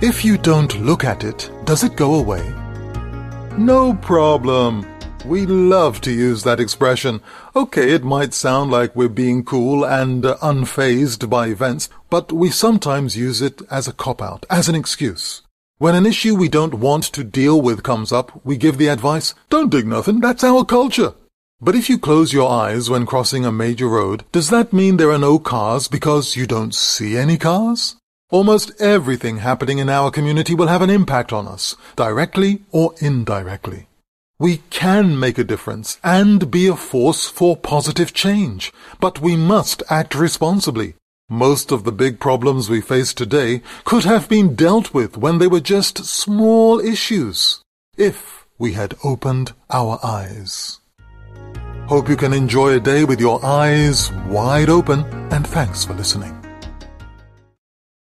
If you don't look at it, does it go away? No problem. We love to use that expression. Okay, it might sound like we're being cool and uh, unfazed by events, but we sometimes use it as a cop-out, as an excuse. When an issue we don't want to deal with comes up, we give the advice, don't dig nothing, that's our culture. But if you close your eyes when crossing a major road, does that mean there are no cars because you don't see any cars? Almost everything happening in our community will have an impact on us, directly or indirectly. We can make a difference and be a force for positive change, but we must act responsibly. Most of the big problems we face today could have been dealt with when they were just small issues, if we had opened our eyes. Hope you can enjoy a day with your eyes wide open, and thanks for listening.